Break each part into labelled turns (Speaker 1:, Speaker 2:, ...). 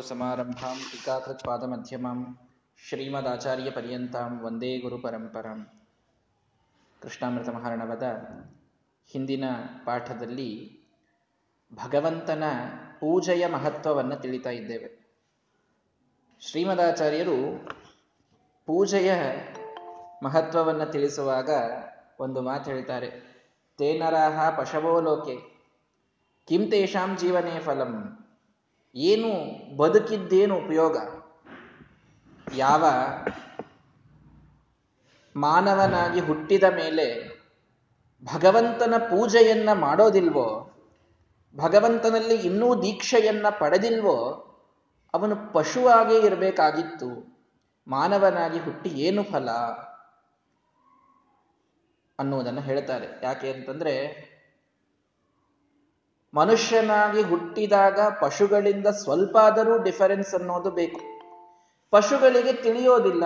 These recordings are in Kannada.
Speaker 1: ಶ್ರೀಗುರುಸಮಾರಂಭಾं ಶ್ರೀಮದಾಚಾರ್ಯ ಪರ್ಯಂತಾಂ ವಂದೇ ಗುರು ಪರಂಪರಂ ಕೃಷ್ಣಾಮೃತ ಮಹಾರಣವದ ಹಿಂದಿನ ಪಾಠದಲ್ಲಿ ಭಗವಂತನ ಪೂಜೆಯ ಮಹತ್ವವನ್ನು ತಿಳಿತಾ ಇದ್ದೇವೆ. ಶ್ರೀಮದಾಚಾರ್ಯರು ಪೂಜೆಯ ಮಹತ್ವವನ್ನು ತಿಳಿಸುವಾಗ ಒಂದು ಮಾತು ಹೇಳ್ತಾರೆ ತೇನರಾಹ ಪಶವೋ ಲೋಕೆ, ಕಿಂ ತೇಷಾಂ ಜೀವನೇ ಫಲಂ ಏನು ಬದುಕಿದ್ದೇನು ಉಪಯೋಗ? ಯಾವ ಮಾನವನಾಗಿ ಹುಟ್ಟಿದ ಮೇಲೆ ಭಗವಂತನ ಪೂಜೆಯನ್ನ ಮಾಡೋದಿಲ್ವೋ, ಭಗವಂತನಲ್ಲಿ ಇನ್ನೂ ದೀಕ್ಷೆಯನ್ನ ಪಡೆದಿಲ್ವೋ, ಅವನು ಪಶುವಾಗೇ ಇರಬೇಕಾಗಿತ್ತು. ಮಾನವನಾಗಿ ಹುಟ್ಟಿ ಏನು ಫಲ? ಅನ್ನುವುದನ್ನು ಹೇಳ್ತಾರೆ. ಯಾಕೆ ಅಂತಂದ್ರೆ ಮನುಷ್ಯನಾಗಿ ಹುಟ್ಟಿದಾಗ ಪಶುಗಳಿಂದ ಸ್ವಲ್ಪ ಆದರೂ ಡಿಫರೆನ್ಸ್ ಅನ್ನೋದು ಬೇಕು. ಪಶುಗಳಿಗೆ ತಿಳಿಯೋದಿಲ್ಲ.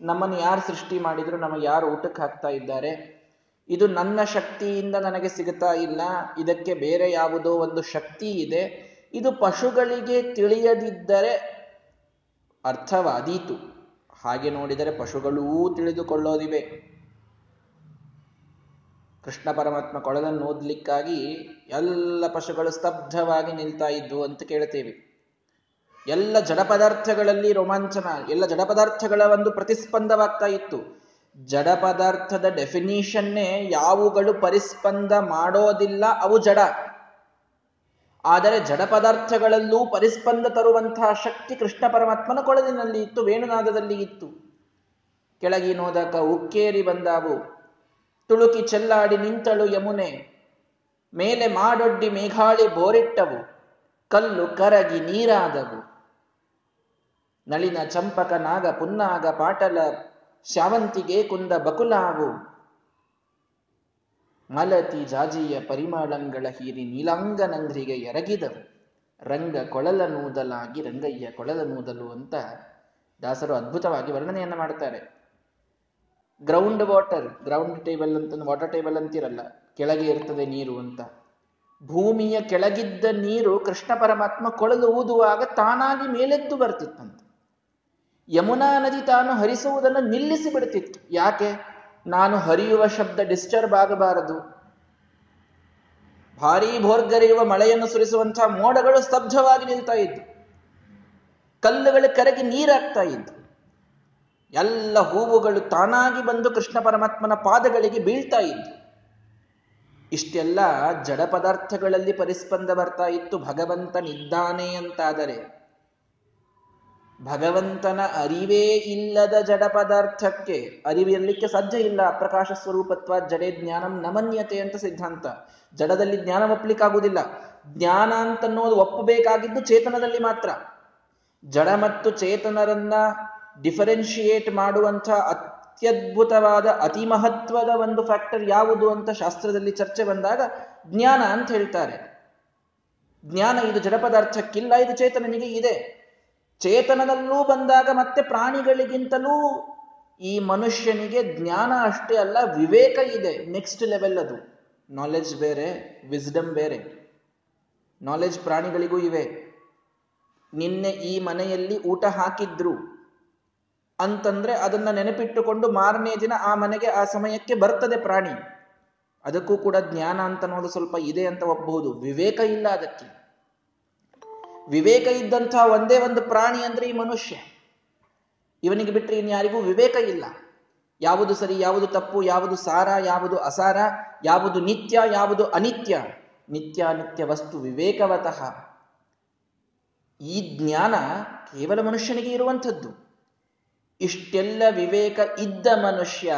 Speaker 1: ನಮ್ಮನ್ನು ಯಾರು ಸೃಷ್ಟಿ ಮಾಡಿದ್ರು, ನಮಗೆ ಯಾರು ಊಟಕ್ಕೆ ಹಾಕ್ತಾ ಇದ್ದಾರೆ? ಇದು ನನ್ನ ಶಕ್ತಿಯಿಂದ ನನಗೆ ಸಿಗುತ್ತಾ ಇಲ್ಲ? ಇದಕ್ಕೆ ಬೇರೆ ಯಾವುದೋ ಒಂದು ಶಕ್ತಿ ಇದೆ? ಇದು ಪಶುಗಳಿಗೆ ತಿಳಿಯದಿದ್ದರೆ ಅರ್ಥವಾದೀತು. ಹಾಗೆ ನೋಡಿದರೆ ಪಶುಗಳೂ ತಿಳಿದುಕೊಳ್ಳೋದಿವೆ. ಕೃಷ್ಣ ಪರಮಾತ್ಮ ಕೊಳಲನ್ನು ಓದಲಿಕ್ಕಾಗಿ ಎಲ್ಲ ಪಶುಗಳು ಸ್ತಬ್ಧವಾಗಿ ನಿಲ್ತಾ ಇದ್ವು ಅಂತ ಕೇಳ್ತೇವೆ ಎಲ್ಲ ಜಡ ಪದಾರ್ಥಗಳಲ್ಲಿ ರೋಮಾಂಚನ, ಎಲ್ಲ ಜಡ ಪದಾರ್ಥಗಳ ಒಂದು ಪ್ರತಿಸ್ಪಂದವಾಗ್ತಾ ಇತ್ತು. ಜಡ ಪದಾರ್ಥದ ಡೆಫಿನಿಷನ್ನೇ ಯಾವುಗಳು ಪರಿಸ್ಪಂದ ಮಾಡೋದಿಲ್ಲ, ಅವು ಜಡ. ಆದರೆ ಜಡ ಪದಾರ್ಥಗಳಲ್ಲೂ ಪರಿಸ್ಪಂದ ತರುವಂತಹ ಶಕ್ತಿ ಕೃಷ್ಣ ಪರಮಾತ್ಮನ ಕೊಳಲಿನಲ್ಲಿ ಇತ್ತು, ವೇಣುನಾದದಲ್ಲಿ ಇತ್ತು. ಕೆಳಗೆ ನೋದಕ ಉಕ್ಕೇರಿ ಬಂದಾವು. ತುಳುಕಿ ಚೆಲ್ಲಾಡಿ ನಿಂತಳು ಯಮುನೆ. ಮೇಲೆ ಮಾಡೊಡ್ಡಿ ಮೇಘಾಳಿ ಬೋರಿಟ್ಟವು. ಕಲ್ಲು ಕರಗಿ ನೀರಾದವು. ನಳಿನ ಚಂಪಕ ನಾಗ ಪುನ್ನಾಗ ಪಾಟಲ ಶಾವಂತಿಗೆ ಕುಂದ ಬಕುಲಾವು. ಮಲತಿ ಜಾಜಿಯ ಪರಿಮಳಂಗಳ ಹೀರಿ ನೀಲಾಂಗನಂದ್ರಿಗೆ ಎರಗಿದವು. ರಂಗ ಕೊಳಲ ನೂದಲಾಗಿ ರಂಗಯ್ಯ ಕೊಳಲ ನೂದಲು ಅಂತ ದಾಸರು ಅದ್ಭುತವಾಗಿ ವರ್ಣನೆಯನ್ನು ಮಾಡ್ತಾರೆ ಗ್ರೌಂಡ್ ವಾಟರ್ ಗ್ರೌಂಡ್ ಟೇಬಲ್ ಅಂತ ವಾಟರ್ ಟೇಬಲ್ ಅಂತಿರಲ್ಲ, ಕೆಳಗೆ ಇರ್ತದೆ ನೀರು ಅಂತ. ಭೂಮಿಯ ಕೆಳಗಿದ್ದ ನೀರು ಕೃಷ್ಣ ಪರಮಾತ್ಮ ಕೊಳಲು ಊದುವಾಗ ತಾನಾಗಿ ಮೇಲೆದ್ದು ಬರ್ತಿತ್ತಂತೆ. ಯಮುನಾ ನದಿ ತಾನು ಹರಿಸುವುದನ್ನು ನಿಲ್ಲಿಸಿ ಬಿಡ್ತಿತ್ತು. ಯಾಕೆ? ನಾನು ಹರಿಯುವ ಶಬ್ದ ಡಿಸ್ಟರ್ಬ್ ಆಗಬಾರದು. ಭಾರೀ ಭೋರ್ಗರೆಯುವ ಮಳೆಯನ್ನು ಸುರಿಸುವಂತಹ ಮೋಡಗಳು ಸ್ತಬ್ಧವಾಗಿ ನಿಲ್ತಾ ಇದ್ದು, ಕಲ್ಲುಗಳು ಕರಗಿ ನೀರಾಗ್ತಾ ಇದ್ದು ಎಲ್ಲ ಹೂವುಗಳು ತಾನಾಗಿ ಬಂದು ಕೃಷ್ಣ ಪರಮಾತ್ಮನ ಪಾದಗಳಿಗೆ ಬೀಳ್ತಾ ಇದ್ದು ಇಷ್ಟೆಲ್ಲ ಜಡ ಪದಾರ್ಥಗಳಲ್ಲಿ ಪರಿಸ್ಪಂದ ಬರ್ತಾ ಇತ್ತು. ಭಗವಂತನಿದ್ದಾನೆ ಅಂತಾದರೆ. ಭಗವಂತನ ಅರಿವೇ ಇಲ್ಲದ ಜಡ ಪದಾರ್ಥಕ್ಕೆ ಅರಿವಿರಲಿಕ್ಕೆ ಸಾಧ್ಯ ಇಲ್ಲ. ಪ್ರಕಾಶ ಸ್ವರೂಪತ್ವ, ಜಡೆ ಜ್ಞಾನಂ ನಮನ್ಯತೆ ಅಂತ ಸಿದ್ಧಾಂತ. ಜಡದಲ್ಲಿ ಜ್ಞಾನ ಒಪ್ಪಲಿಕ್ಕಾಗುವುದಿಲ್ಲ ಜ್ಞಾನ ಅಂತನ್ನೋದು ಒಪ್ಪಬೇಕಾಗಿದ್ದು ಚೇತನದಲ್ಲಿ ಮಾತ್ರ. ಜಡ ಮತ್ತು ಚೇತನರನ್ನ ಡಿಫರೆನ್ಶಿಯೇಟ್ ಮಾಡುವಂಥ ಅತ್ಯದ್ಭುತವಾದ, ಅತಿ ಮಹತ್ವದ ಒಂದು ಫ್ಯಾಕ್ಟರ್ ಯಾವುದು ಅಂತ ಶಾಸ್ತ್ರದಲ್ಲಿ ಚರ್ಚೆ ಬಂದಾಗ ಜ್ಞಾನ ಅಂತ ಹೇಳ್ತಾರೆ. ಜ್ಞಾನ ಇದು ಜಡ ಪದಾರ್ಥಕ್ಕಿಲ್ಲ, ಇದು ಚೇತನನಿಗೆ ಇದೆ. ಚೇತನದಲ್ಲೂ ಬಂದಾಗ ಮತ್ತೆ ಪ್ರಾಣಿಗಳಿಗಿಂತಲೂ ಈ ಮನುಷ್ಯನಿಗೆ ಜ್ಞಾನ ಅಷ್ಟೇ ಅಲ್ಲ, ವಿವೇಕ ಇದೆ. ನೆಕ್ಸ್ಟ್ ಲೆವೆಲ್ ಅದು. ನಾಲೆಜ್ ಬೇರೆ ವಿಸ್ಡಮ್ ಬೇರೆ. ನಾಲೆಜ್ ಪ್ರಾಣಿಗಳಿಗೂ ಇವೆ. ನಿನ್ನೆ ಈ ಮನೆಯಲ್ಲಿ ಊಟ ಹಾಕಿದ್ರು. ಅಂತಂದ್ರೆ ಅದನ್ನ ನೆನಪಿಟ್ಟುಕೊಂಡು ಮಾರನೇ ದಿನ ಆ ಮನೆಗೆ ಆ ಸಮಯಕ್ಕೆ ಬರ್ತದೆ ಪ್ರಾಣಿ. ಅದಕ್ಕೂ ಕೂಡ ಜ್ಞಾನ ಅಂತ ಅನ್ನೋದು ಸ್ವಲ್ಪ ಇದೆ ಅಂತ ಒಪ್ಪಬಹುದು. ವಿವೇಕ ಇಲ್ಲ ಅದಕ್ಕೆ. ವಿವೇಕ ಇದ್ದಂತಹ ಒಂದೇ ಒಂದು ಪ್ರಾಣಿ ಅಂದ್ರೆ ಈ ಮನುಷ್ಯ. ಇವನಿಗೆ ಬಿಟ್ಟರೆ ಇನ್ಯಾರಿಗೂ ವಿವೇಕ ಇಲ್ಲ. ಯಾವುದು ಸರಿ, ಯಾವುದು ತಪ್ಪು, ಯಾವುದು ಸಾರ, ಯಾವುದು ಅಸಾರ, ಯಾವುದು ನಿತ್ಯ, ಯಾವುದು ಅನಿತ್ಯ. ನಿತ್ಯ ನಿತ್ಯ ವಸ್ತು ವಿವೇಕವತಃ. ಈ ಜ್ಞಾನ ಕೇವಲ ಮನುಷ್ಯನಿಗೆ ಇರುವಂಥದ್ದು. ಇಷ್ಟೆಲ್ಲ ವಿವೇಕ ಇದ್ದ ಮನುಷ್ಯ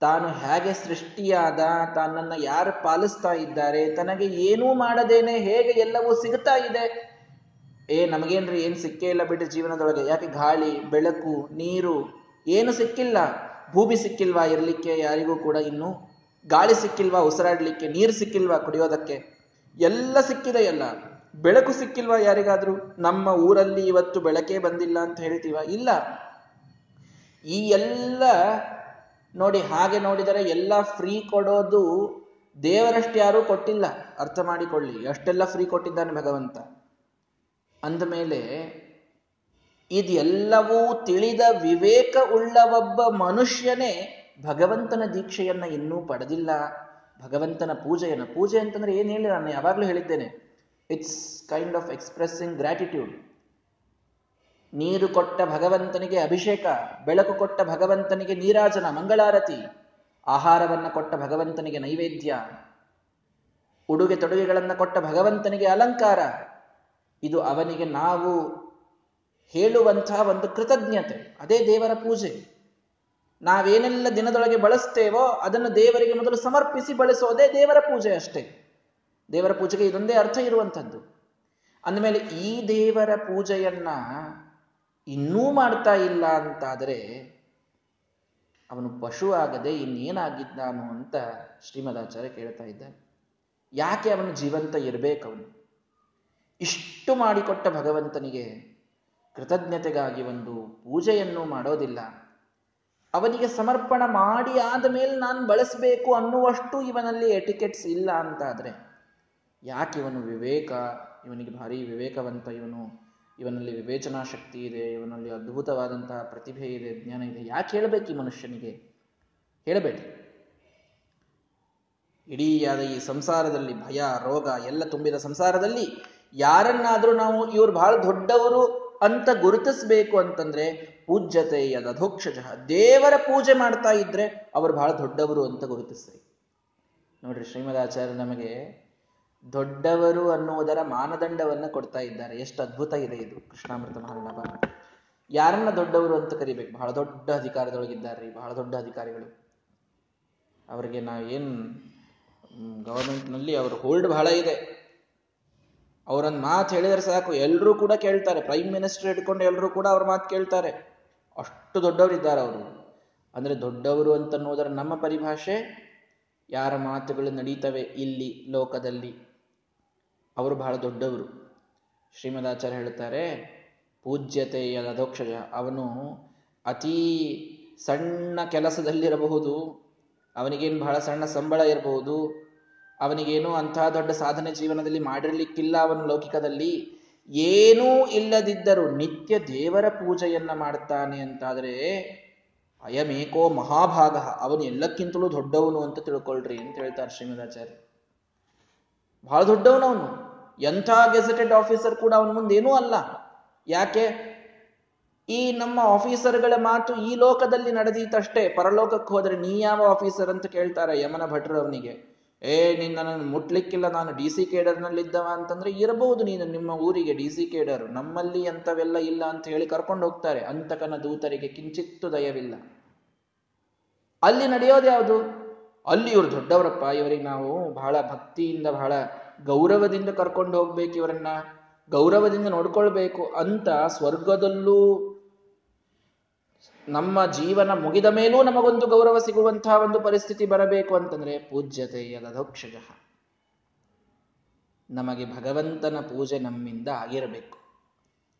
Speaker 1: ತಾನು ಹೇಗೆ ಸೃಷ್ಟಿಯಾದ, ತನ್ನನ್ನು ಯಾರು ಪಾಲಿಸ್ತಾ ಇದ್ದಾರೆ, ತನಗೆ ಏನೂ ಮಾಡದೇನೆ, ಹೇಗೆ ಎಲ್ಲವೂ ಸಿಗ್ತಾ ಇದೆ? ಏ, ನಮಗೇನ್ರಿ, ಏನು ಸಿಕ್ಕೇ ಇಲ್ಲ ಬಿಟ್ಟು ಜೀವನದೊಳಗೆ. ಯಾಕೆ ಗಾಳಿ, ಬೆಳಕು, ನೀರು, ಏನು ಸಿಕ್ಕಿಲ್ಲ? ಭೂಮಿ ಸಿಕ್ಕಿಲ್ವಾ ಇರಲಿಕ್ಕೆ? ಯಾರಿಗೂ ಕೂಡ ಇನ್ನು ಗಾಳಿ ಸಿಕ್ಕಿಲ್ವಾ? ಉಸಿರಾಡಲಿಕ್ಕೆ, ನೀರು ಸಿಕ್ಕಿಲ್ವಾ ಕುಡಿಯೋದಕ್ಕೆ? ಎಲ್ಲ ಸಿಕ್ಕಿದೆ ಎಲ್ಲ. ಬೆಳಕು ಸಿಕ್ಕಿಲ್ವಾ ಯಾರಿಗಾದ್ರೂ? ನಮ್ಮ ಊರಲ್ಲಿ ಇವತ್ತು ಬೆಳಕೇ ಬಂದಿಲ್ಲ ಅಂತ ಹೇಳ್ತೀವ? ಇಲ್ಲ. ಈ ಎಲ್ಲ ನೋಡಿ ಹಾಗೆ ನೋಡಿದರೆ ಎಲ್ಲ ಫ್ರೀ ಕೊಡೋದು ದೇವರಷ್ಟು ಯಾರೂ ಕೊಟ್ಟಿಲ್ಲ. ಅರ್ಥ ಮಾಡಿಕೊಳ್ಳಿ. ಅಷ್ಟೆಲ್ಲ ಫ್ರೀ ಕೊಟ್ಟಿದ್ದಾನೆ ಭಗವಂತ. ಅಂದಮೇಲೆ ಇದೆಲ್ಲವೂ ತಿಳಿದ ವಿವೇಕ ಉಳ್ಳ ಒಬ್ಬ ಮನುಷ್ಯನೇ ಭಗವಂತನ ದೀಕ್ಷೆಯನ್ನ ಇನ್ನೂ ಪಡೆದಿಲ್ಲ. ಭಗವಂತನ ಪೂಜೆಯನ್ನು. ಪೂಜೆ ಅಂತಂದ್ರೆ ಏನು ಹೇಳಿ ನಾನು ಯಾವಾಗಲೂ ಹೇಳಿದ್ದೇನೆ. It's kind of expressing gratitude ನೀರು ಕೊಟ್ಟ ಭಗವಂತನಿಗೆ ಅಭಿಷೇಕ, ಬೆಳಕು ಕೊಟ್ಟ ಭಗವಂತನಿಗೆ ನೀರಾಜನ, ಮಂಗಳಾರತಿ, ಆಹಾರವನ್ನ ಕೊಟ್ಟ ಭಗವಂತನಿಗೆ ನೈವೇದ್ಯ, ಉಡುಗೆ ತೊಡುಗೆಗಳನ್ನು ಕೊಟ್ಟ ಭಗವಂತನಿಗೆ ಅಲಂಕಾರ. ಇದು ಅವನಿಗೆ ನಾವು ಹೇಳುವಂತಹ ಒಂದು ಕೃತಜ್ಞತೆ, ಅದೇ ದೇವರ ಪೂಜೆ. ನಾವೇನೆಲ್ಲ ದಿನದೊಳಗೆ ಬಳಸ್ತೇವೋ ಅದನ್ನು ದೇವರಿಗೆ ಮೊದಲು ಸಮರ್ಪಿಸಿ ಬಳಸೋದೇ ದೇವರ ಪೂಜೆ ಅಷ್ಟೇ. ದೇವರ ಪೂಜೆಗೆ ಇದೊಂದೇ ಅರ್ಥ ಇರುವಂಥದ್ದು. ಅಂದಮೇಲೆ ಈ ದೇವರ ಪೂಜೆಯನ್ನ ಇನ್ನೂ ಮಾಡ್ತಾ ಇಲ್ಲ ಅಂತಾದರೆ ಅವನು ಪಶು ಆಗದೆ ಇನ್ನೇನಾಗಿದ್ದಾನು ಅಂತ ಶ್ರೀಮದಾಚಾರ್ಯ ಕೇಳ್ತಾ ಇದ್ದಾನೆ ಯಾಕೆ ಅವನು ಜೀವಂತ ಇರಬೇಕವನು ಇಷ್ಟು ಮಾಡಿಕೊಟ್ಟ ಭಗವಂತನಿಗೆ ಕೃತಜ್ಞತೆಗಾಗಿ ಒಂದು ಪೂಜೆಯನ್ನು ಮಾಡೋದಿಲ್ಲ. ಅವನಿಗೆ ಸಮರ್ಪಣ ಮಾಡಿ ಆದ ಮೇಲೆ ನಾನು ಬಳಸಬೇಕು ಅನ್ನುವಷ್ಟು ಇವನಲ್ಲಿ ಎಟಿಕೆಟ್ಸ್ ಇಲ್ಲ ಅಂತಾದರೆ ಯಾಕೆ ಇವನು ವಿವೇಕ, ಇವನಿಗೆ ಭಾರಿ ವಿವೇಕವಂತ ಇವನು ಇವನಲ್ಲಿ ವಿವೇಚನಾ ಶಕ್ತಿ ಇದೆ, ಇವನಲ್ಲಿ ಅದ್ಭುತವಾದಂತಹ ಪ್ರತಿಭೆ ಇದೆ, ಜ್ಞಾನ ಇದೆ. ಯಾಕೆ ಹೇಳಬೇಕು ಈ ಮನುಷ್ಯನಿಗೆ? ಹೇಳಬೇಡಿ. ಆದ ಈ ಸಂಸಾರದಲ್ಲಿ ಭಯ, ರೋಗ ಎಲ್ಲ ತುಂಬಿದ ಸಂಸಾರದಲ್ಲಿ ಯಾರನ್ನಾದರೂ ನಾವು ಇವರು ಬಹಳ ದೊಡ್ಡವರು ಅಂತ ಗುರುತಿಸಬೇಕು ಅಂತಂದ್ರೆ ಪೂಜ್ಯತೆಯ ದಧೋಕ್ಷಜ ದೇವರ ಪೂಜೆ ಮಾಡ್ತಾ ಇದ್ರೆ ಅವರು ಬಹಳ ದೊಡ್ಡವರು ಅಂತ ಗುರುತಿಸ್ರಿ. ನೋಡ್ರಿ ಶ್ರೀಮದಾಚಾರ್ಯ ನಮಗೆ ದೊಡ್ಡವರು ಅನ್ನುವುದರ ಮಾನದಂಡವನ್ನು ಕೊಡ್ತಾ ಇದ್ದಾರೆ. ಎಷ್ಟು ಅದ್ಭುತ ಇದೆ ಇದು. ಕೃಷ್ಣಾಮೃತ ಮಹಾರಾಣ ಯಾರನ್ನ ದೊಡ್ಡವರು ಅಂತ ಕರಿಬೇಕು? ಬಹಳ ದೊಡ್ಡ ಅಧಿಕಾರದೊಳಗಿದ್ದಾರೆ ಬಹಳ ದೊಡ್ಡ ಅಧಿಕಾರಿಗಳು. ಅವರಿಗೆ ನಾವೇನು ಗವರ್ಮೆಂಟ್ನಲ್ಲಿ ಅವರು ಹೋಲ್ಡ್ ಬಹಳ ಇದೆ. ಅವರೊಂದು ಮಾತು ಹೇಳಿದರೆ ಸಾಕು. ಎಲ್ಲರೂ ಕೂಡ ಕೇಳ್ತಾರೆ. ಪ್ರೈಮ್ ಮಿನಿಸ್ಟರ್ ಇಟ್ಕೊಂಡು ಎಲ್ಲರೂ ಕೂಡ ಅವ್ರ ಮಾತು ಕೇಳ್ತಾರೆ. ಅಷ್ಟು ದೊಡ್ಡವರಿದ್ದಾರೆ ಅವರು. ಅಂದ್ರೆ ದೊಡ್ಡವರು ಅಂತ ಅನ್ನೋದರ ನಮ್ಮ ಪರಿಭಾಷೆ ಯಾರ ಮಾತುಗಳು ನಡೀತವೆ ಇಲ್ಲಿ ಲೋಕದಲ್ಲಿ? ಅವರು ಬಹಳ ದೊಡ್ಡವರು. ಶ್ರೀಮದಾಚಾರ್ಯ ಹೇಳ್ತಾರೆ ಪೂಜ್ಯತೆಯ ಅಧೋಕ್ಷಜ ಅವನು ಅತೀ ಸಣ್ಣ ಕೆಲಸದಲ್ಲಿರಬಹುದು, ಅವನಿಗೇನು ಬಹಳ ಸಣ್ಣ ಸಂಬಳ ಇರಬಹುದು, ಅವನಿಗೇನು ಅಂತಹ ದೊಡ್ಡ ಸಾಧನೆ ಜೀವನದಲ್ಲಿ ಮಾಡಿರಲಿಕ್ಕಿಲ್ಲ ಅವನು ಲೌಕಿಕದಲ್ಲಿ, ಏನೂ ಇಲ್ಲದಿದ್ದರೂ ನಿತ್ಯ ದೇವರ ಪೂಜೆಯನ್ನ ಮಾಡ್ತಾನೆ ಅಂತಾದರೆ ಅಯಮೇಕೋ ಮಹಾಭಾಗ. ಅವನು ಎಲ್ಲಕ್ಕಿಂತಲೂ ದೊಡ್ಡವನು ಅಂತ ತಿಳ್ಕೊಳ್ರಿ ಅಂತ ಹೇಳ್ತಾರೆ ಶ್ರೀಮದಾಚಾರ್ಯ. ಬಹಳ ದೊಡ್ಡವನವನು. ಎಂಥ ಗೆಜೆಟೆಡ್ ಆಫೀಸರ್ ಕೂಡ ಅವನ ಮುಂದೆ ಏನೂ ಅಲ್ಲ. ಯಾಕೆ? ಈ ನಮ್ಮ ಆಫೀಸರ್ಗಳ ಮಾತು ಈ ಲೋಕದಲ್ಲಿ ನಡೆದೀತಷ್ಟೇ. ಪರಲೋಕಕ್ಕೆ ಹೋದರೆ ನೀ ಯಾವ ಆಫೀಸರ್ ಅಂತ ಕೇಳ್ತಾರೆ ಯಮನ ಭಟ್ರು ಅವನಿಗೆ. ಏ ನಿನ್ನ ಮುಟ್ಲಿಕ್ಕಿಲ್ಲ. ನಾನು ಡಿ ಸಿ ಕೇಡರ್ನಲ್ಲಿದ್ದವ ಅಂತಂದ್ರೆ ಇರಬಹುದು ನೀನು ನಿಮ್ಮ ಊರಿಗೆ ಡಿ ಸಿ ಕೇಡರ್. ನಮ್ಮಲ್ಲಿ ಅಂತವೆಲ್ಲ ಇಲ್ಲ ಅಂತ ಹೇಳಿ ಕರ್ಕೊಂಡು ಹೋಗ್ತಾರೆ. ಅಂತಕನ ದೂತರಿಗೆ ಕಿಂಚಿತ್ತು ದಯವಿಲ್ಲ. ಅಲ್ಲಿ ನಡೆಯೋದು ಯಾವುದು? ಅಲ್ಲಿ ಇವರು ದೊಡ್ಡವರಪ್ಪ. ಇವರಿಗೆ ನಾವು ಬಹಳ ಭಕ್ತಿಯಿಂದ ಬಹಳ ಗೌರವದಿಂದ ಕರ್ಕೊಂಡು ಹೋಗ್ಬೇಕು ಇವರನ್ನ, ಗೌರವದಿಂದ ನೋಡ್ಕೊಳ್ಬೇಕು ಅಂತ ಸ್ವರ್ಗದಲ್ಲೂ ನಮ್ಮ ಜೀವನ ಮುಗಿದ ಮೇಲೂ ನಮಗೊಂದು ಗೌರವ ಸಿಗುವಂತಹ ಒಂದು ಪರಿಸ್ಥಿತಿ ಬರಬೇಕು ಅಂತಂದ್ರೆ ಪೂಜ್ಯತೆ ಯದಧೋಕ್ಷಜ ನಮಗೆ ಭಗವಂತನ ಪೂಜೆ ನಮ್ಮಿಂದ ಆಗಿರಬೇಕು.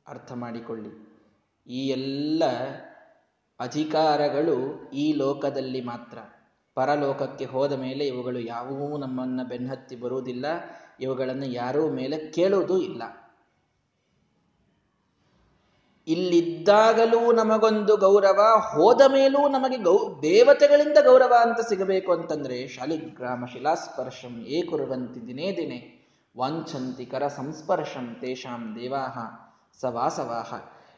Speaker 1: ಅರ್ಥ ಮಾಡಿಕೊಳ್ಳಿ. ಈ ಎಲ್ಲ ಅಧಿಕಾರಗಳು ಈ ಲೋಕದಲ್ಲಿ ಮಾತ್ರ. ಪರಲೋಕಕ್ಕೆ ಹೋದ ಮೇಲೆ ಇವುಗಳು ಯಾವುವೂ ನಮ್ಮನ್ನ ಬೆನ್ನತ್ತಿ ಬರುವುದಿಲ್ಲ. ಇವುಗಳನ್ನು ಯಾರೂ ಮೇಲೆ ಕೇಳುವುದೂ ಇಲ್ಲ. ಇಲ್ಲಿದ್ದಾಗಲೂ ನಮಗೊಂದು ಗೌರವ, ಹೋದ ಮೇಲೂ ನಮಗೆ ಗೌ, ದೇವತೆಗಳಿಂದ ಗೌರವ ಅಂತ ಸಿಗಬೇಕು ಅಂತಂದ್ರೆ ಶಾಲಿಗ್ರಾಮ ಶಿಲಾಸ್ಪರ್ಶಂ ಏಕುರುವಂತಿ ದಿನೇ ದಿನೇ ವಾಂಛಂತಿ ಕರ ಸಂಸ್ಪರ್ಶಂ ತೇಷಾಂ ದೇವಾಹ ಸವಾಸವಾಹ.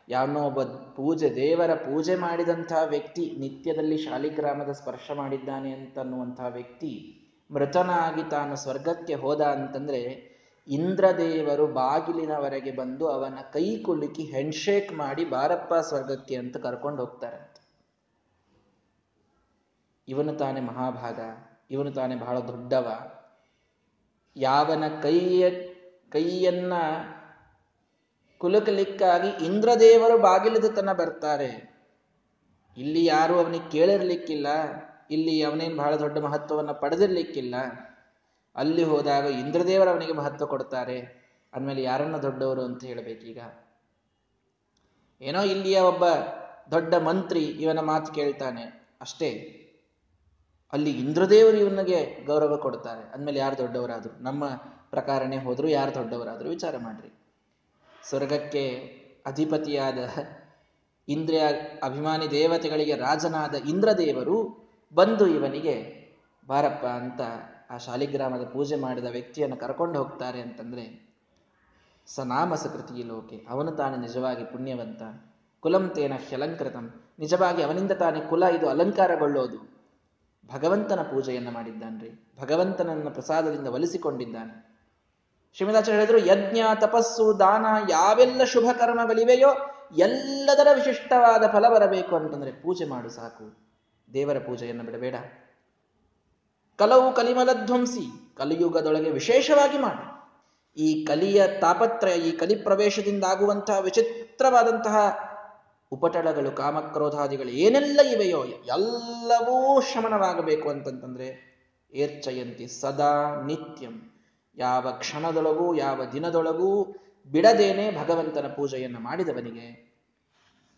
Speaker 1: ಯಾವನೋ ಒಬ್ಬ ಪೂಜೆ, ದೇವರ ಪೂಜೆ ಮಾಡಿದಂತಹ ವ್ಯಕ್ತಿ ನಿತ್ಯದಲ್ಲಿ ಶಾಲಿಗ್ರಾಮದ ಸ್ಪರ್ಶ ಮಾಡಿದ್ದಾನೆ ಅಂತನ್ನುವಂತಹ ವ್ಯಕ್ತಿ ಮೃತನಾಗಿ ತಾನು ಸ್ವರ್ಗಕ್ಕೆ ಹೋದ ಅಂತಂದ್ರೆ ಇಂದ್ರದೇವರು ಬಾಗಿಲಿನವರೆಗೆ ಬಂದು ಅವನ ಕೈ ಕುಲುಕಿ ಹೆಂಡ್ಶೇಕ್ ಮಾಡಿ ಬಾರಪ್ಪ ಸ್ವರ್ಗಕ್ಕೆ ಅಂತ ಕರ್ಕೊಂಡು ಹೋಗ್ತಾರೆ ಇವನು ತಾನೇ ಮಹಾಭಾಗ, ಇವನು ತಾನೇ ಬಹಳ ದೊಡ್ಡವ. ಯಾವನ ಕೈಯ, ಕೈಯನ್ನ ಕುಲುಕಲಿಕ್ಕಾಗಿ ಇಂದ್ರದೇವರು ಬಾಗಿಲದ ತನ ಬರ್ತಾರೆ. ಇಲ್ಲಿ ಯಾರು ಅವನಿಗೆ ಕೇಳಿರ್ಲಿಕ್ಕಿಲ್ಲ. ಇಲ್ಲಿ ಅವನೇನು ಬಹಳ ದೊಡ್ಡ ಮಹತ್ವವನ್ನು ಪಡೆದಿರ್ಲಿಕ್ಕಿಲ್ಲ. ಅಲ್ಲಿ ಹೋದಾಗ ಇಂದ್ರದೇವರು ಅವನಿಗೆ ಮಹತ್ವ ಕೊಡ್ತಾರೆ. ಅಂದಮೇಲೆ ಯಾರನ್ನ ದೊಡ್ಡವರು ಅಂತ ಹೇಳಬೇಕೀಗ? ಏನೋ ಇಲ್ಲಿಯ ಒಬ್ಬ ದೊಡ್ಡ ಮಂತ್ರಿ ಇವನ ಮಾತು ಕೇಳ್ತಾನೆ. ಅಷ್ಟೇ. ಅಲ್ಲಿ ಇಂದ್ರದೇವರು ಇವನಿಗೆ ಗೌರವ ಕೊಡ್ತಾರೆ. ಅಂದಮೇಲೆ ಯಾರು ದೊಡ್ಡವರಾದರು? ನಮ್ಮ ಪ್ರಕಾರನೇ ಹೋದ್ರು ಯಾರು ದೊಡ್ಡವರಾದರೂ ವಿಚಾರ ಮಾಡ್ರಿ. ಸ್ವರ್ಗಕ್ಕೆ ಅಧಿಪತಿಯಾದ ಇಂದ್ರಿಯ ಅಭಿಮಾನಿ ದೇವತೆಗಳಿಗೆ ರಾಜನಾದ ಇಂದ್ರದೇವರು ಬಂದು ಇವನಿಗೆ, ಬಾರಪ್ಪ ಅಂತ ಆ ಶಾಲಿಗ್ರಾಮದ ಪೂಜೆ ಮಾಡಿದ ವ್ಯಕ್ತಿಯನ್ನು ಕರ್ಕೊಂಡು ಹೋಗ್ತಾರೆ ಅಂತಂದ್ರೆ ಸನಾಮ ಸಕೃತಿ ಲೋಕೆ, ಅವನು ತಾನು ನಿಜವಾಗಿ ಪುಣ್ಯವಂತ. ಕುಲಂ ತೇನ ಹ್ಯಲಂಕೃತಂ ನಿಜವಾಗಿ ಅವನಿಂದ ತಾನೇ ಕುಲ, ಇದು ಅಲಂಕಾರಗೊಳ್ಳೋದು ಭಗವಂತನ ಪೂಜೆಯನ್ನು ಮಾಡಿದ್ದಾನ್ರಿ. ಭಗವಂತನನ್ನ ಪ್ರಸಾದದಿಂದ ಒಲಿಸಿಕೊಂಡಿದ್ದಾನೆ. ಶ್ರೀಮದಾಚಾರ್ಯ ಹೇಳಿದ್ರು, ಯಜ್ಞ, ತಪಸ್ಸು, ದಾನ, ಯಾವೆಲ್ಲ ಶುಭ ಕರ್ಮಗಳಿವೆಯೋ ಎಲ್ಲದರ ವಿಶಿಷ್ಟವಾದ ಫಲ ಬರಬೇಕು ಅಂತಂದ್ರೆ ಪೂಜೆ ಮಾಡು ಸಾಕು. ದೇವರ ಪೂಜೆಯನ್ನು ಬಿಡಬೇಡ. ಕಲವು ಕಲಿಮಲಧ್ವಂಸಿ, ಕಲಿಯುಗದೊಳಗೆ ವಿಶೇಷವಾಗಿ ಮಾಡಿ. ಈ ಕಲಿಯ ತಾಪತ್ರಯ, ಈ ಕಲಿ ಪ್ರವೇಶದಿಂದ ಆಗುವಂತಹ ವಿಚಿತ್ರವಾದಂತಹ ಉಪಟಳಗಳು, ಕಾಮಕ್ರೋಧಾದಿಗಳು ಏನೆಲ್ಲ ಇವೆಯೋ, ಎಲ್ಲವೂ ಶಮನವಾಗಬೇಕು ಅಂತಂತಂದ್ರೆ ಏರ್ಚಯಂತಿ ಸದಾ ನಿತ್ಯಂ. ಯಾವ ಕ್ಷಣದೊಳಗೂ, ಯಾವ ದಿನದೊಳಗೂ ಬಿಡದೇನೆ ಭಗವಂತನ ಪೂಜೆಯನ್ನು ಮಾಡಿದವನಿಗೆ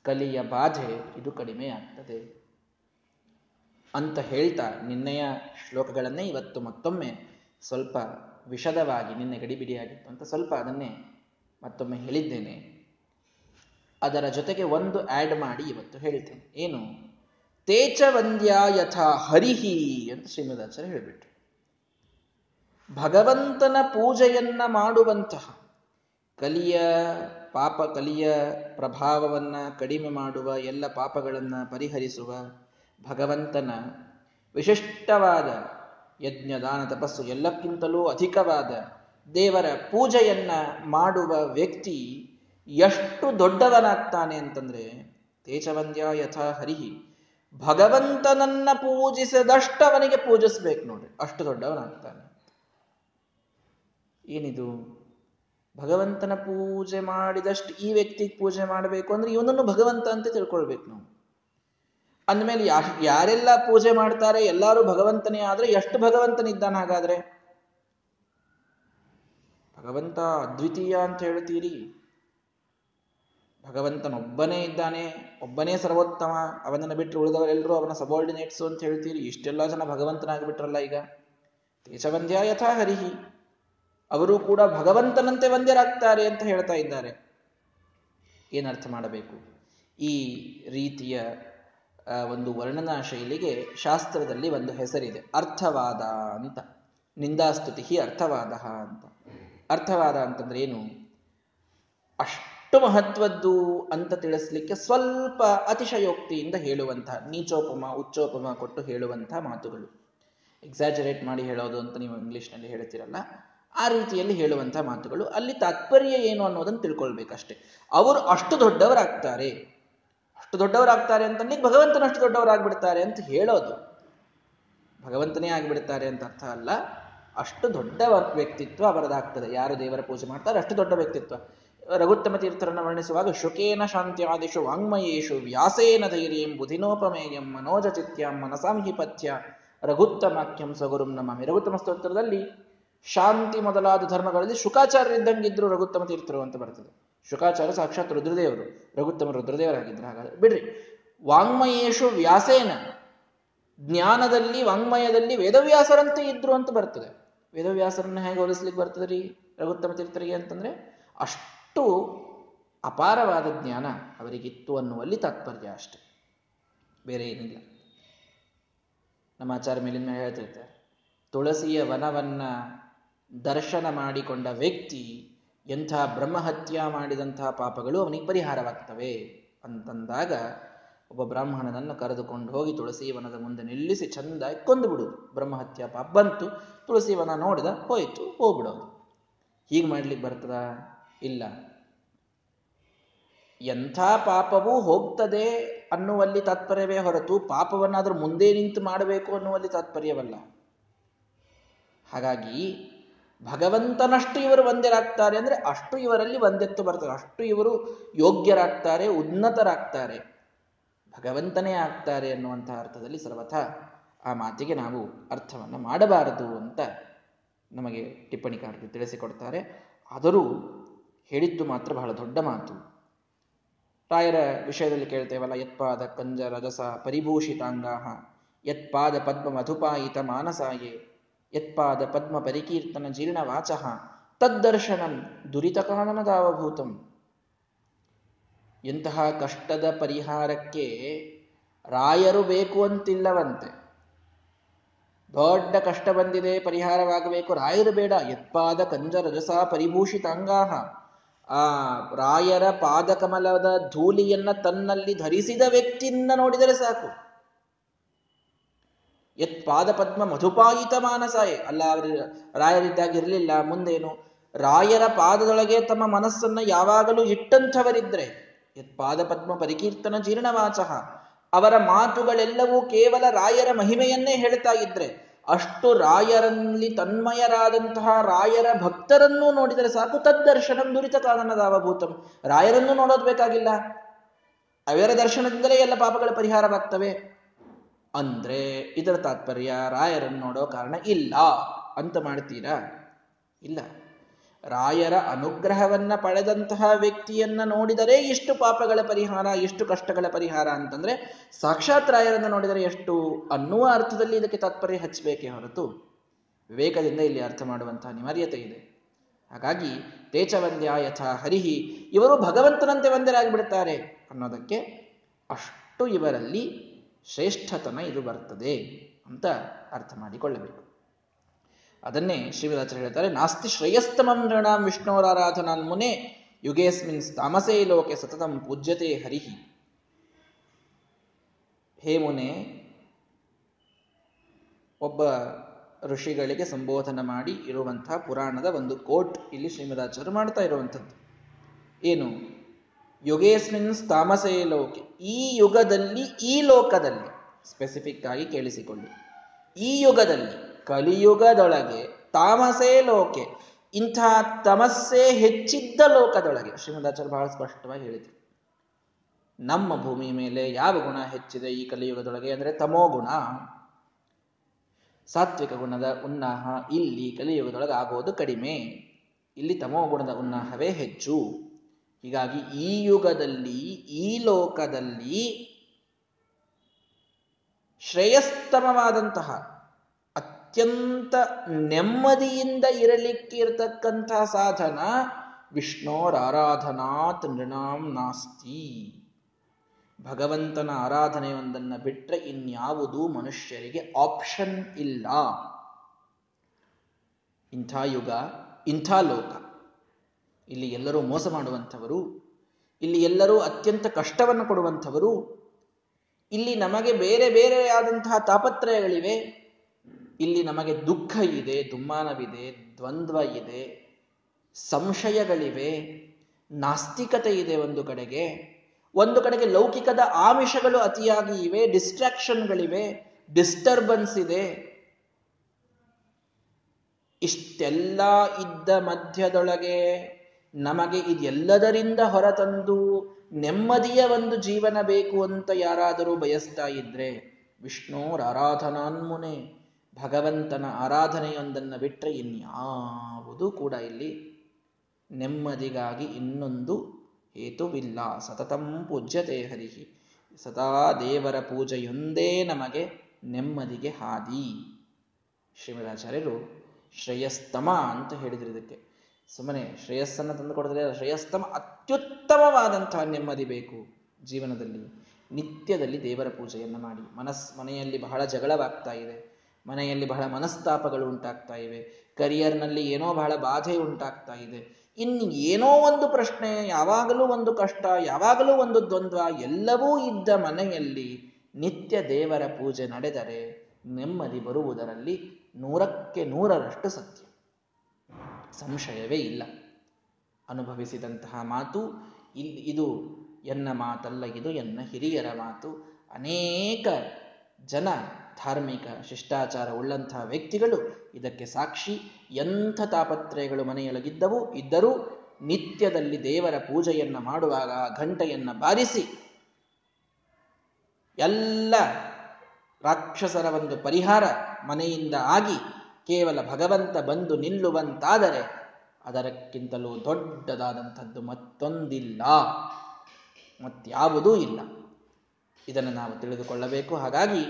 Speaker 1: ಕಲಿಯ ಬಾಧೆ ಇದು ಕಡಿಮೆ ಆಗ್ತದೆ. ಅಂತ ಹೇಳ್ತಾ ನಿನ್ನೆಯ ಶ್ಲೋಕಗಳನ್ನೇ ಇವತ್ತು ಮತ್ತೊಮ್ಮೆ ಸ್ವಲ್ಪ ವಿಷದವಾಗಿ ನಿನ್ನೆ ಗಡಿಬಿಡಿಯಾಗಿತ್ತು ಅಂತ ಸ್ವಲ್ಪ ಅದನ್ನೇ ಮತ್ತೊಮ್ಮೆ ಹೇಳಿದ್ದೇನೆ. ಅದರ ಜೊತೆಗೆ ಒಂದು ಆಡ್ ಮಾಡಿ ಇವತ್ತು ಹೇಳ್ತೇನೆ. ಏನು? ತೇಚವಂದ್ಯ ಯಥಾ ಹರಿಹಿ ಅಂತ ಶ್ರೀಮದಾಚಾರ್ಯ ಹೇಳಿಬಿಟ್ರು. ಭಗವಂತನ ಪೂಜೆಯನ್ನ ಮಾಡುವಂತಹ ಕಲಿಯ ಪಾಪ ಕಲಿಯ ಪ್ರಭಾವವನ್ನ ಕಡಿಮೆ ಮಾಡುವ ಎಲ್ಲ ಪಾಪಗಳನ್ನ ಪರಿಹರಿಸುವ ಭಗವಂತನ ವಿಶಿಷ್ಟವಾದ ಯಜ್ಞ ದಾನ ತಪಸ್ಸು ಎಲ್ಲಕ್ಕಿಂತಲೂ ಅಧಿಕವಾದ ದೇವರ ಪೂಜೆಯನ್ನ ಮಾಡುವ ವ್ಯಕ್ತಿ ಎಷ್ಟು ದೊಡ್ಡವನಾಗ್ತಾನೆ ಅಂತಂದ್ರೆ ತೇಜವಂದ್ಯ ಯಥಾ ಹರಿಹಿ. ಭಗವಂತನನ್ನ ಪೂಜಿಸದಷ್ಟವನಿಗೆ ಪೂಜಿಸ್ಬೇಕು ನೋಡ್ರಿ ಅಷ್ಟು ದೊಡ್ಡವನಾಗ್ತಾನೆ. ಏನಿದು? ಭಗವಂತನ ಪೂಜೆ ಮಾಡಿದಷ್ಟು ಈ ವ್ಯಕ್ತಿಗೆ ಪೂಜೆ ಮಾಡಬೇಕು ಅಂದ್ರೆ ಇವನನ್ನು ಭಗವಂತ ಅಂತ ತಿಳ್ಕೊಳ್ಬೇಕು ನಾವು. ಅಂದಮೇಲೆ ಯಾ, ಯಾರೆಲ್ಲ ಪೂಜೆ ಮಾಡ್ತಾರೆ, ಎಲ್ಲರೂ ಭಗವಂತನೇ ಆದ್ರೆ ಎಷ್ಟು ಭಗವಂತನಿದ್ದಾನ ಹಾಗಾದ್ರೆ? ಭಗವಂತ ಅದ್ವಿತೀಯ ಅಂತ ಹೇಳ್ತೀರಿ. ಭಗವಂತನೊಬ್ಬನೇ ಇದ್ದಾನೆ, ಒಬ್ಬನೇ ಸರ್ವೋತ್ತಮ, ಅವನನ್ನು ಬಿಟ್ಟರೆ ಉಳಿದವರೆಲ್ಲರೂ ಅವನ ಸಬಾರ್ಡಿನೇಟ್ಸು ಅಂತ ಹೇಳ್ತೀರಿ. ಇಷ್ಟೆಲ್ಲ ಜನ ಭಗವಂತನಾಗಿಬಿಟ್ರಲ್ಲ ಈಗ. ತೇಜವಂದ್ಯ ಯಥಾ ಹರಿಹಿ. ಅವರು ಕೂಡ ಭಗವಂತನಂತೆ ವಂದ್ಯರಾಗ್ತಾರೆ ಅಂತ ಹೇಳ್ತಾ ಇದ್ದಾರೆ. ಏನರ್ಥ ಮಾಡಬೇಕು? ಈ ರೀತಿಯ ಒಂದು ವರ್ಣನಾ ಶೈಲಿಗೆ ಶಾಸ್ತ್ರದಲ್ಲಿ ಒಂದು ಹೆಸರಿದೆ. ಅರ್ಥವಾದ ಅಂತ. ನಿಂದಾಸ್ತುತಿ ಅರ್ಥವಾದ ಅಂತ. ಅರ್ಥವಾದ ಅಂತಂದ್ರೆ ಏನು? ಅಷ್ಟು ಮಹತ್ವದ್ದು ಅಂತ ತಿಳಿಸ್ಲಿಕ್ಕೆ ಸ್ವಲ್ಪ ಅತಿಶಯೋಕ್ತಿಯಿಂದ ಹೇಳುವಂತಹ ನೀಚೋಪಮ, ಉಚ್ಚೋಪಮ ಕೊಟ್ಟು ಹೇಳುವಂತಹ ಮಾತುಗಳು. ಎಕ್ಸಾಜರೇಟ್ ಮಾಡಿ ಹೇಳೋದು ಅಂತ ನೀವು ಇಂಗ್ಲಿಷ್ನಲ್ಲಿ ಹೇಳ್ತೀರಲ್ಲ, ಆ ರೀತಿಯಲ್ಲಿ ಹೇಳುವಂತಹ ಮಾತುಗಳು. ಅಲ್ಲಿ ತಾತ್ಪರ್ಯ ಏನು ಅನ್ನೋದನ್ನು ತಿಳ್ಕೊಳ್ಬೇಕಷ್ಟೆ. ಅವರು ಅಷ್ಟು ದೊಡ್ಡವರಾಗ್ತಾರೆ. ಅಷ್ಟು ದೊಡ್ಡವರಾಗ್ತಾರೆ ಅಂತಂದ್ರೆ ಭಗವಂತನ ಅಷ್ಟು ದೊಡ್ಡವರಾಗ್ಬಿಡ್ತಾರೆ ಅಂತ ಹೇಳೋದು. ಭಗವಂತನೇ ಆಗಿಬಿಡ್ತಾರೆ ಅಂತ ಅರ್ಥ ಅಲ್ಲ. ಅಷ್ಟು ದೊಡ್ಡ ವ್ಯಕ್ತಿತ್ವ ಅವರದಾಗ್ತದೆ ಯಾರು ದೇವರ ಪೂಜೆ ಮಾಡ್ತಾರೆ ಅಷ್ಟು ದೊಡ್ಡ ವ್ಯಕ್ತಿತ್ವ. ರಘುತ್ತಮ ತೀರ್ಥರನ್ನು ವರ್ಣಿಸುವಾಗ, ಶುಕೇನ ಶಾಂತ್ಯಾದಿಷು ವಾಂಗ್ಮಯೇಶು ವ್ಯಾಸೇನ ಧೈರ್ಯಂ ಬುಧಿನೋಪಮೇಯಂ ಮನೋಜ ಚಿತ್ಯಂ ಮನಸಾಂಹಿಪಥ್ಯ ರಘುತ್ತಮಾಖ್ಯಂ ಸಗುರುಂ ನಮಾಮಿ. ರಘುತ್ತಮ ಸ್ತೋತ್ರದಲ್ಲಿ ಶಾಂತಿ ಮೊದಲಾದ ಧರ್ಮಗಳಲ್ಲಿ ಶುಕಾಚಾರ್ಯರಿದ್ದಂಗಿದ್ರು ರಘುತ್ತಮ ತೀರ್ಥರು ಅಂತ ಬರ್ತದೆ. ಶುಕಾಚಾರ್ಯ ಸಾಕ್ಷಾತ್ ರುದ್ರದೇವರು, ರಘುತ್ತಮ ರುದ್ರದೇವರಾಗಿದ್ದರು. ಹಾಗಾದ್ರೆ ಬಿಡ್ರಿ. ವಾಂಗ್ಮಯೇಶು ವ್ಯಾಸೇನ, ಜ್ಞಾನದಲ್ಲಿ, ವಾಂಗ್ಮಯದಲ್ಲಿ ವೇದವ್ಯಾಸರಂತೆ ಇದ್ರು ಅಂತ ಬರ್ತದೆ. ವೇದವ್ಯಾಸರನ್ನ ಹೇಗೆ ಹೋಲಿಸ್ಲಿಕ್ಕೆ ಬರ್ತದೆ ರೀ ರಘುತ್ತಮ ತೀರ್ಥರಿಗೆ ಅಂತಂದ್ರೆ, ಅಷ್ಟು ಅಪಾರವಾದ ಜ್ಞಾನ ಅವರಿಗಿತ್ತು ಅನ್ನುವಲ್ಲಿ ತಾತ್ಪರ್ಯ ಅಷ್ಟೆ. ಬೇರೆ ಏನಿಲ್ಲ. ನಮ್ಮ ಆಚಾರ ಮೇಲಿನ ಹೇಳ್ತಿರ್ತಾರೆ ತುಳಸಿಯ ವನವನ್ನ ದರ್ಶನ ಮಾಡಿಕೊಂಡ ವ್ಯಕ್ತಿ ಎಂಥ ಬ್ರಹ್ಮಹತ್ಯ ಮಾಡಿದಂಥ ಪಾಪಗಳು ಅವನಿಗೆ ಪರಿಹಾರವಾಗ್ತವೆ ಅಂತಂದಾಗ ಒಬ್ಬ ಬ್ರಾಹ್ಮಣನನ್ನು ಕರೆದುಕೊಂಡು ಹೋಗಿ ತುಳಸಿ ವನದ ಮುಂದೆ ನಿಲ್ಲಿಸಿ ಚಂದ ಕೊಂದು ಬಿಡುವುದು. ಬ್ರಹ್ಮಹತ್ಯ ಪಾಪ ಬಂತು ತುಳಸಿ ವನ ನೋಡಿದ ಹೋಯ್ತು, ಹೋಗ್ಬಿಡೋದು. ಹೀಗೆ ಮಾಡ್ಲಿಕ್ಕೆ ಬರ್ತದ? ಇಲ್ಲ. ಎಂಥ ಪಾಪವೂ ಹೋಗ್ತದೆ ಅನ್ನುವಲ್ಲಿ ತಾತ್ಪರ್ಯವೇ ಹೊರತು ಪಾಪವನ್ನಾದರೂ ಮುಂದೆ ನಿಂತು ಮಾಡಬೇಕು ಅನ್ನುವಲ್ಲಿ ತಾತ್ಪರ್ಯವಲ್ಲ. ಹಾಗಾಗಿ ಭಗವಂತನಷ್ಟು ಇವರು ಒಂದೇರಾಗ್ತಾರೆ ಅಂದರೆ ಅಷ್ಟು ಇವರಲ್ಲಿ ಒಂದೆತ್ತು ಬರ್ತಾರೆ ಅಷ್ಟು ಇವರು ಯೋಗ್ಯರಾಗ್ತಾರೆ, ಉನ್ನತರಾಗ್ತಾರೆ. ಭಗವಂತನೇ ಆಗ್ತಾರೆ ಅನ್ನುವಂತಹ ಅರ್ಥದಲ್ಲಿ ಸರ್ವಥ ಆ ಮಾತಿಗೆ ನಾವು ಅರ್ಥವನ್ನು ಮಾಡಬಾರದು ಅಂತ ನಮಗೆ ಟಿಪ್ಪಣಿಕಾರರು ತಿಳಿಸಿಕೊಡ್ತಾರೆ. ಆದರೂ ಹೇಳಿದ್ದು ಮಾತ್ರ ಬಹಳ ದೊಡ್ಡ ಮಾತು. ರಾಯರ ವಿಷಯದಲ್ಲಿ ಕೇಳ್ತೇವಲ್ಲ, ಯತ್ಪಾದ ಕಂಜ ರಜಸ ಪರಿಭೂಷಿತಾಂಗಾಹ, ಯತ್ಪಾದ ಪದ್ಮ ಮಧುಪಾಯಿತ ಮಾನಸಾಯೇ. ಯತ್ಪಾದ ಪದ್ಮ ಪರಿಕೀರ್ತನ ಜೀರ್ಣ ವಾಚ ತದ್ದರ್ಶನಂ ದುರಿತ ಕಾನನದಾವಭೂತಂ ಇಂತಹ ಕಷ್ಟದ ಪರಿಹಾರಕ್ಕೆ ರಾಯರು ಬೇಕು ಅಂತಿಲ್ಲವಂತೆ. ದೊಡ್ಡ ಕಷ್ಟ ಬಂದಿದೆ, ಪರಿಹಾರವಾಗಬೇಕು, ರಾಯರು ಬೇಡ. ಯತ್ಪಾದ ಕಂಜ ರಜಸ ಪರಿಭೂಷಿತಾಂಗಾಹ. ಆ ರಾಯರ ಪಾದಕಮಲದ ಧೂಳಿಯನ್ನ ತನ್ನಲ್ಲಿ ಧರಿಸಿದ ವ್ಯಕ್ತಿಯಿಂದ ನೋಡಿದರೆ ಸಾಕು. ಯತ್ ಪಾದ ಪದ್ಮ ಮಧುಪಾಯಿತ ಮಾನಸಾಯೆ. ಅಲ್ಲ, ಅವರು ರಾಯರಿದ್ದಾಗಿರಲಿಲ್ಲ, ಮುಂದೇನು? ರಾಯರ ಪಾದದೊಳಗೆ ತಮ್ಮ ಮನಸ್ಸನ್ನ ಯಾವಾಗಲೂ ಇಟ್ಟಂಥವರಿದ್ರೆ, ಯತ್ ಪಾದ ಪದ್ಮ ಪರಿಕೀರ್ತನ ಜೀರ್ಣವಾಚಃ. ಅವರ ಮಾತುಗಳೆಲ್ಲವೂ ಕೇವಲ ರಾಯರ ಮಹಿಮೆಯನ್ನೇ ಹೇಳ್ತಾ ಇದ್ರೆ, ಅಷ್ಟು ರಾಯರಲ್ಲಿ ತನ್ಮಯರಾದಂತಹ ರಾಯರ ಭಕ್ತರನ್ನು ನೋಡಿದರೆ ಸಾಕು. ತದ್ದರ್ಶನಂ ದುರಿತ ಕಾರಣದಾವಭೂತಂ ರಾಯರನ್ನೂ ನೋಡೋದು ಬೇಕಾಗಿಲ್ಲ. ಅವರ ದರ್ಶನದಿಂದಲೇ ಎಲ್ಲ ಪಾಪಗಳ ಪರಿಹಾರವಾಗ್ತವೆ. ಅಂದ್ರೆ ಇದರ ತಾತ್ಪರ್ಯ ರಾಯರನ್ನು ನೋಡೋ ಕಾರಣ ಇಲ್ಲ ಅಂತ ಮಾಡ್ತೀರಾ? ಇಲ್ಲ. ರಾಯರ ಅನುಗ್ರಹವನ್ನ ಪಡೆದಂತಹ ವ್ಯಕ್ತಿಯನ್ನ ನೋಡಿದರೆ ಎಷ್ಟು ಪಾಪಗಳ ಪರಿಹಾರ, ಎಷ್ಟು ಕಷ್ಟಗಳ ಪರಿಹಾರ ಅಂತಂದ್ರೆ ಸಾಕ್ಷಾತ್ ರಾಯರನ್ನು ನೋಡಿದರೆ ಎಷ್ಟು ಅನ್ನುವ ಅರ್ಥದಲ್ಲಿ ಇದಕ್ಕೆ ತಾತ್ಪರ್ಯ ಹಚ್ಚಬೇಕೇ ಹೊರತು ವಿವೇಕದಿಂದ ಇಲ್ಲಿ ಅರ್ಥ ಮಾಡುವಂತಹ ಅನಿವಾರ್ಯತೆ ಇದೆ. ಹಾಗಾಗಿ ತೇಚವಂದ್ಯ ಯಥಾ ಹರಿಹಿ ಇವರು ಭಗವಂತನಂತೆ ವಂದ್ಯರಾಗಿಬಿಡ್ತಾರೆ ಅನ್ನೋದಕ್ಕೆ ಅಷ್ಟು ಇವರಲ್ಲಿ ಶ್ರೇಷ್ಠತನ ಇದು ಬರ್ತದೆ ಅಂತ ಅರ್ಥ ಮಾಡಿಕೊಳ್ಳಬೇಕು. ಅದನ್ನೇ ಶ್ರೀವಿದಾಚಾರ್ಯ ಹೇಳ್ತಾರೆ, ನಾಸ್ತಿ ಶ್ರೇಯಸ್ತಮಂ ನೃಣಾಂ ವಿಷ್ಣುವರಾರಾಧನಾನ್ ಮುನೆ ಯುಗೇಸ್ಮಿನ್ ತಾಮಸೇ ಲೋಕೆ ಸತತಂ ಪೂಜ್ಯತೆ ಹರಿಹಿ. ಹೇ ಮುನೆ, ಒಬ್ಬ ಋಷಿಗಳಿಗೆ ಸಂಬೋಧನ ಮಾಡಿ ಇರುವಂತಹ ಪುರಾಣದ ಒಂದು ಕೋಟ್ ಇಲ್ಲಿ ಶ್ರೀಮದಾಚಾರ್ಯ ಮಾಡ್ತಾ ಇರುವಂಥದ್ದು. ಏನು? ಯುಗೇಸ್ಮಿನ್ ತಾಮಸೇ ಲೋಕೆ. ಈ ಯುಗದಲ್ಲಿ, ಈ ಲೋಕದಲ್ಲಿ ಸ್ಪೆಸಿಫಿಕ್ ಆಗಿ ಕೇಳಿಸಿಕೊಳ್ಳಿ. ಈ ಯುಗದಲ್ಲಿ, ಕಲಿಯುಗದೊಳಗೆ, ತಾಮಸೇ ಲೋಕೆ, ಇಂಥ ತಮಸ್ಸೇ ಹೆಚ್ಚಿದ್ದ ಲೋಕದೊಳಗೆ ಶ್ರೀಮದಾಚಾರ್ಯ ಬಹಳ ಸ್ಪಷ್ಟವಾಗಿ ಹೇಳಿದರು. ನಮ್ಮ ಭೂಮಿ ಮೇಲೆ ಯಾವ ಗುಣ ಹೆಚ್ಚಿದೆ ಈ ಕಲಿಯುಗದೊಳಗೆ ಅಂದರೆ ತಮೋ ಗುಣ. ಸಾತ್ವಿಕ ಗುಣದ ಉನ್ನಾಹ ಇಲ್ಲಿ ಕಲಿಯುಗದೊಳಗೆ ಆಗೋದು ಕಡಿಮೆ. ಇಲ್ಲಿ ತಮೋ ಗುಣದ ಉನ್ನಾಹವೇ ಹೆಚ್ಚು. ಹೀಗಾಗಿ ಈ ಯುಗದಲ್ಲಿ, ಈ ಲೋಕದಲ್ಲಿ ಶ್ರೇಯಸ್ತಮವಾದಂತಹ ಅತ್ಯಂತ ನೆಮ್ಮದಿಯಿಂದ ಇರಲಿಕ್ಕೆ ಇರತಕ್ಕಂತಹ ಸಾಧನ ವಿಷ್ಣೋರ ಆರಾಧನಾತ್ ನೃಣಾಂ ನಾಸ್ತಿ. ಭಗವಂತನ ಆರಾಧನೆ ಒಂದನ್ನು ಬಿಟ್ಟರೆ ಇನ್ಯಾವುದೂ ಮನುಷ್ಯರಿಗೆ ಆಪ್ಷನ್ ಇಲ್ಲ. ಇಂಥ ಯುಗ, ಇಂಥ ಲೋಕ. ಇಲ್ಲಿ ಎಲ್ಲರೂ ಮೋಸ ಮಾಡುವಂಥವರು, ಇಲ್ಲಿ ಎಲ್ಲರೂ ಅತ್ಯಂತ ಕಷ್ಟವನ್ನು ಕೊಡುವಂಥವರು, ಇಲ್ಲಿ ನಮಗೆ ಬೇರೆ ಬೇರೆಯಾದಂತಹ ತಾಪತ್ರಯಗಳಿವೆ, ಇಲ್ಲಿ ನಮಗೆ ದುಃಖ ಇದೆ, ದುಮ್ಮಾನವಿದೆ, ದ್ವಂದ್ವ ಇದೆ, ಸಂಶಯಗಳಿವೆ, ನಾಸ್ತಿಕತೆ ಇದೆ ಒಂದು ಕಡೆಗೆ ಒಂದು ಕಡೆಗೆ ಲೌಕಿಕದ ಆಮಿಷಗಳು ಅತಿಯಾಗಿ ಇವೆ ಡಿಸ್ಟ್ರಾಕ್ಷನ್ಗಳಿವೆ ಡಿಸ್ಟರ್ಬೆನ್ಸ್ ಇದೆ. ಇಷ್ಟೆಲ್ಲ ಇದ್ದ ಮಧ್ಯದೊಳಗೆ ನಮಗೆ ಇದೆಲ್ಲದರಿಂದ ಹೊರತಂದು ನೆಮ್ಮದಿಯ ಒಂದು ಜೀವನ ಬೇಕು ಅಂತ ಯಾರಾದರೂ ಬಯಸ್ತಾ ಇದ್ರೆ ವಿಷ್ಣೋರ ಆರಾಧನಾನ್ಮುನೆ ಭಗವಂತನ ಆರಾಧನೆಯೊಂದನ್ನು ಬಿಟ್ಟರೆ ಇನ್ಯಾವುದೂ ಕೂಡ ಇಲ್ಲಿ ನೆಮ್ಮದಿಗಾಗಿ ಇನ್ನೊಂದು ಹೇತುವಿಲ್ಲ. ಸತತಂ ಪೂಜ್ಯತೆ ಹರಿಹಿ. ಸದಾ ದೇವರ ಪೂಜೆಯೊಂದೇ ನಮಗೆ ನೆಮ್ಮದಿಗೆ ಹಾದಿ. ಶ್ರೀಮದಾಚಾರ್ಯರು ಶ್ರೇಯಸ್ತಮ ಅಂತ ಹೇಳಿದ್ರು ಇದಕ್ಕೆ. ಸುಮ್ಮನೆ ಶ್ರೇಯಸ್ಸನ್ನು ತಂದು ಕೊಡಿದ್ರೆ ಶ್ರೇಯಸ್ತಮ ಅತ್ಯುತ್ತಮವಾದಂತಹ ನೆಮ್ಮದಿ ಬೇಕು ಜೀವನದಲ್ಲಿ. ನಿತ್ಯದಲ್ಲಿ ದೇವರ ಪೂಜೆಯನ್ನು ಮಾಡಿ. ಮನಸ್, ಮನೆಯಲ್ಲಿ ಬಹಳ ಜಗಳವಾಗ್ತಾ ಇದೆ. ಮನೆಯಲ್ಲಿ ಬಹಳ ಮನಸ್ತಾಪಗಳು ಉಂಟಾಗ್ತಾ ಇವೆ. ಕರಿಯರ್ನಲ್ಲಿ ಏನೋ ಬಹಳ ಬಾಧೆ ಉಂಟಾಗ್ತಾ ಇದೆ. ಇನ್ನು ಏನೋ ಒಂದು ಪ್ರಶ್ನೆ, ಯಾವಾಗಲೂ ಒಂದು ಕಷ್ಟ, ಯಾವಾಗಲೂ ಒಂದು ದ್ವಂದ್ವ, ಎಲ್ಲವೂ ಇದ್ದ ಮನೆಯಲ್ಲಿ ನಿತ್ಯ ದೇವರ ಪೂಜೆ ನಡೆದರೆ ನೆಮ್ಮದಿ ಬರುವುದರಲ್ಲಿ ನೂರಕ್ಕೆ ನೂರರಷ್ಟು ಸತ್ಯ. ಸಂಶಯವೇ ಇಲ್ಲ. ಅನುಭವಿಸಿದಂತಹ ಮಾತು ಇಲ್ಲಿ ಇದು ಎನ್ನ ಮಾತಲ್ಲ, ಇದು ಎನ್ನ ಹಿರಿಯರ ಮಾತು. ಅನೇಕ ಜನ ಧಾರ್ಮಿಕ ಶಿಷ್ಟಾಚಾರ ಉಳ್ಳಂತಹ ವ್ಯಕ್ತಿಗಳು ಇದಕ್ಕೆ ಸಾಕ್ಷಿ. ಎಂಥ ತಾಪತ್ರಯಗಳು ಮನೆಯೊಳಗಿದ್ದವು? ಇದ್ದರೂ ನಿತ್ಯದಲ್ಲಿ ದೇವರ ಪೂಜೆಯನ್ನು ಮಾಡುವಾಗ ಘಂಟೆಯನ್ನ ಬಾರಿಸಿ ಎಲ್ಲ ರಾಕ್ಷಸರ ಒಂದು ಪರಿಹಾರ ಮನೆಯಿಂದ ಆಗಿ ಕೇವಲ ಭಗವಂತ ಬಂದು ನಿಲ್ಲುವಂತಾದರೆ ಅದರಕ್ಕಿಂತಲೂ ದೊಡ್ಡದಾದಂಥದ್ದು ಮತ್ತೊಂದಿಲ್ಲ. ಮತ್ಯಾವುದೂ ಇಲ್ಲ. ಇದನ್ನು ನಾವು ತಿಳಿದುಕೊಳ್ಳಬೇಕು. ಹಾಗಾಗಿ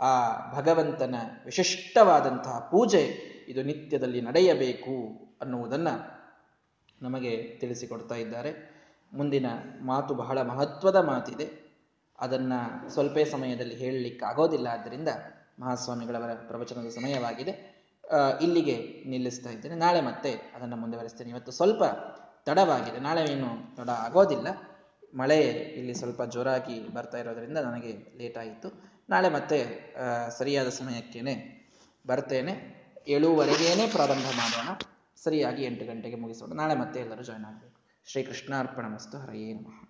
Speaker 1: ಆ ಭಗವಂತನ ವಿಶಿಷ್ಟವಾದಂತಹ ಪೂಜೆ ಇದು ನಿತ್ಯದಲ್ಲಿ ನಡೆಯಬೇಕು ಅನ್ನುವುದನ್ನು ನಮಗೆ ತಿಳಿಸಿಕೊಡ್ತಾ ಇದ್ದಾರೆ. ಮುಂದಿನ ಮಾತು ಬಹಳ ಮಹತ್ವದ ಮಾತಿದೆ. ಅದನ್ನ ಸ್ವಲ್ಪ ಸಮಯದಲ್ಲಿ ಹೇಳಲಿಕ್ಕೆ ಆಗೋದಿಲ್ಲ ಆದ್ದರಿಂದ ಮಹಾಸ್ವಾಮಿಗಳವರ ಪ್ರವಚನದ ಸಮಯವಾಗಿದೆ. ಇಲ್ಲಿಗೆ ನಿಲ್ಲಿಸ್ತಾ ಇದ್ದೇನೆ. ನಾಳೆ ಮತ್ತೆ ಅದನ್ನು ಮುಂದುವರಿಸ್ತೇನೆ. ಇವತ್ತು ಸ್ವಲ್ಪ ತಡವಾಗಿದೆ. ನಾಳೆ ಏನು ತಡ ಆಗೋದಿಲ್ಲ. ಮಳೆ ಇಲ್ಲಿ ಸ್ವಲ್ಪ ಜೋರಾಗಿ ಬರ್ತಾ ಇರೋದ್ರಿಂದ ನನಗೆ ಲೇಟ್ ಆಯಿತು. ನಾಳೆ ಮತ್ತೆ ಸರಿಯಾದ ಸಮಯಕ್ಕೇನೆ ಬರ್ತೇನೆ. ಏಳುವರೆಗೇನೆ ಪ್ರಾರಂಭ ಮಾಡೋಣ. ಸರಿಯಾಗಿ ಎಂಟು ಗಂಟೆಗೆ ಮುಗಿಸೋಣ. ನಾಳೆ ಮತ್ತೆ ಎಲ್ಲರೂ ಜಾಯ್ನ್ ಆಗಬೇಕು. ಶ್ರೀ ಕೃಷ್ಣಾರ್ಪಣ ಮಸ್ತು. ಹರಯೇ ನಮಃ.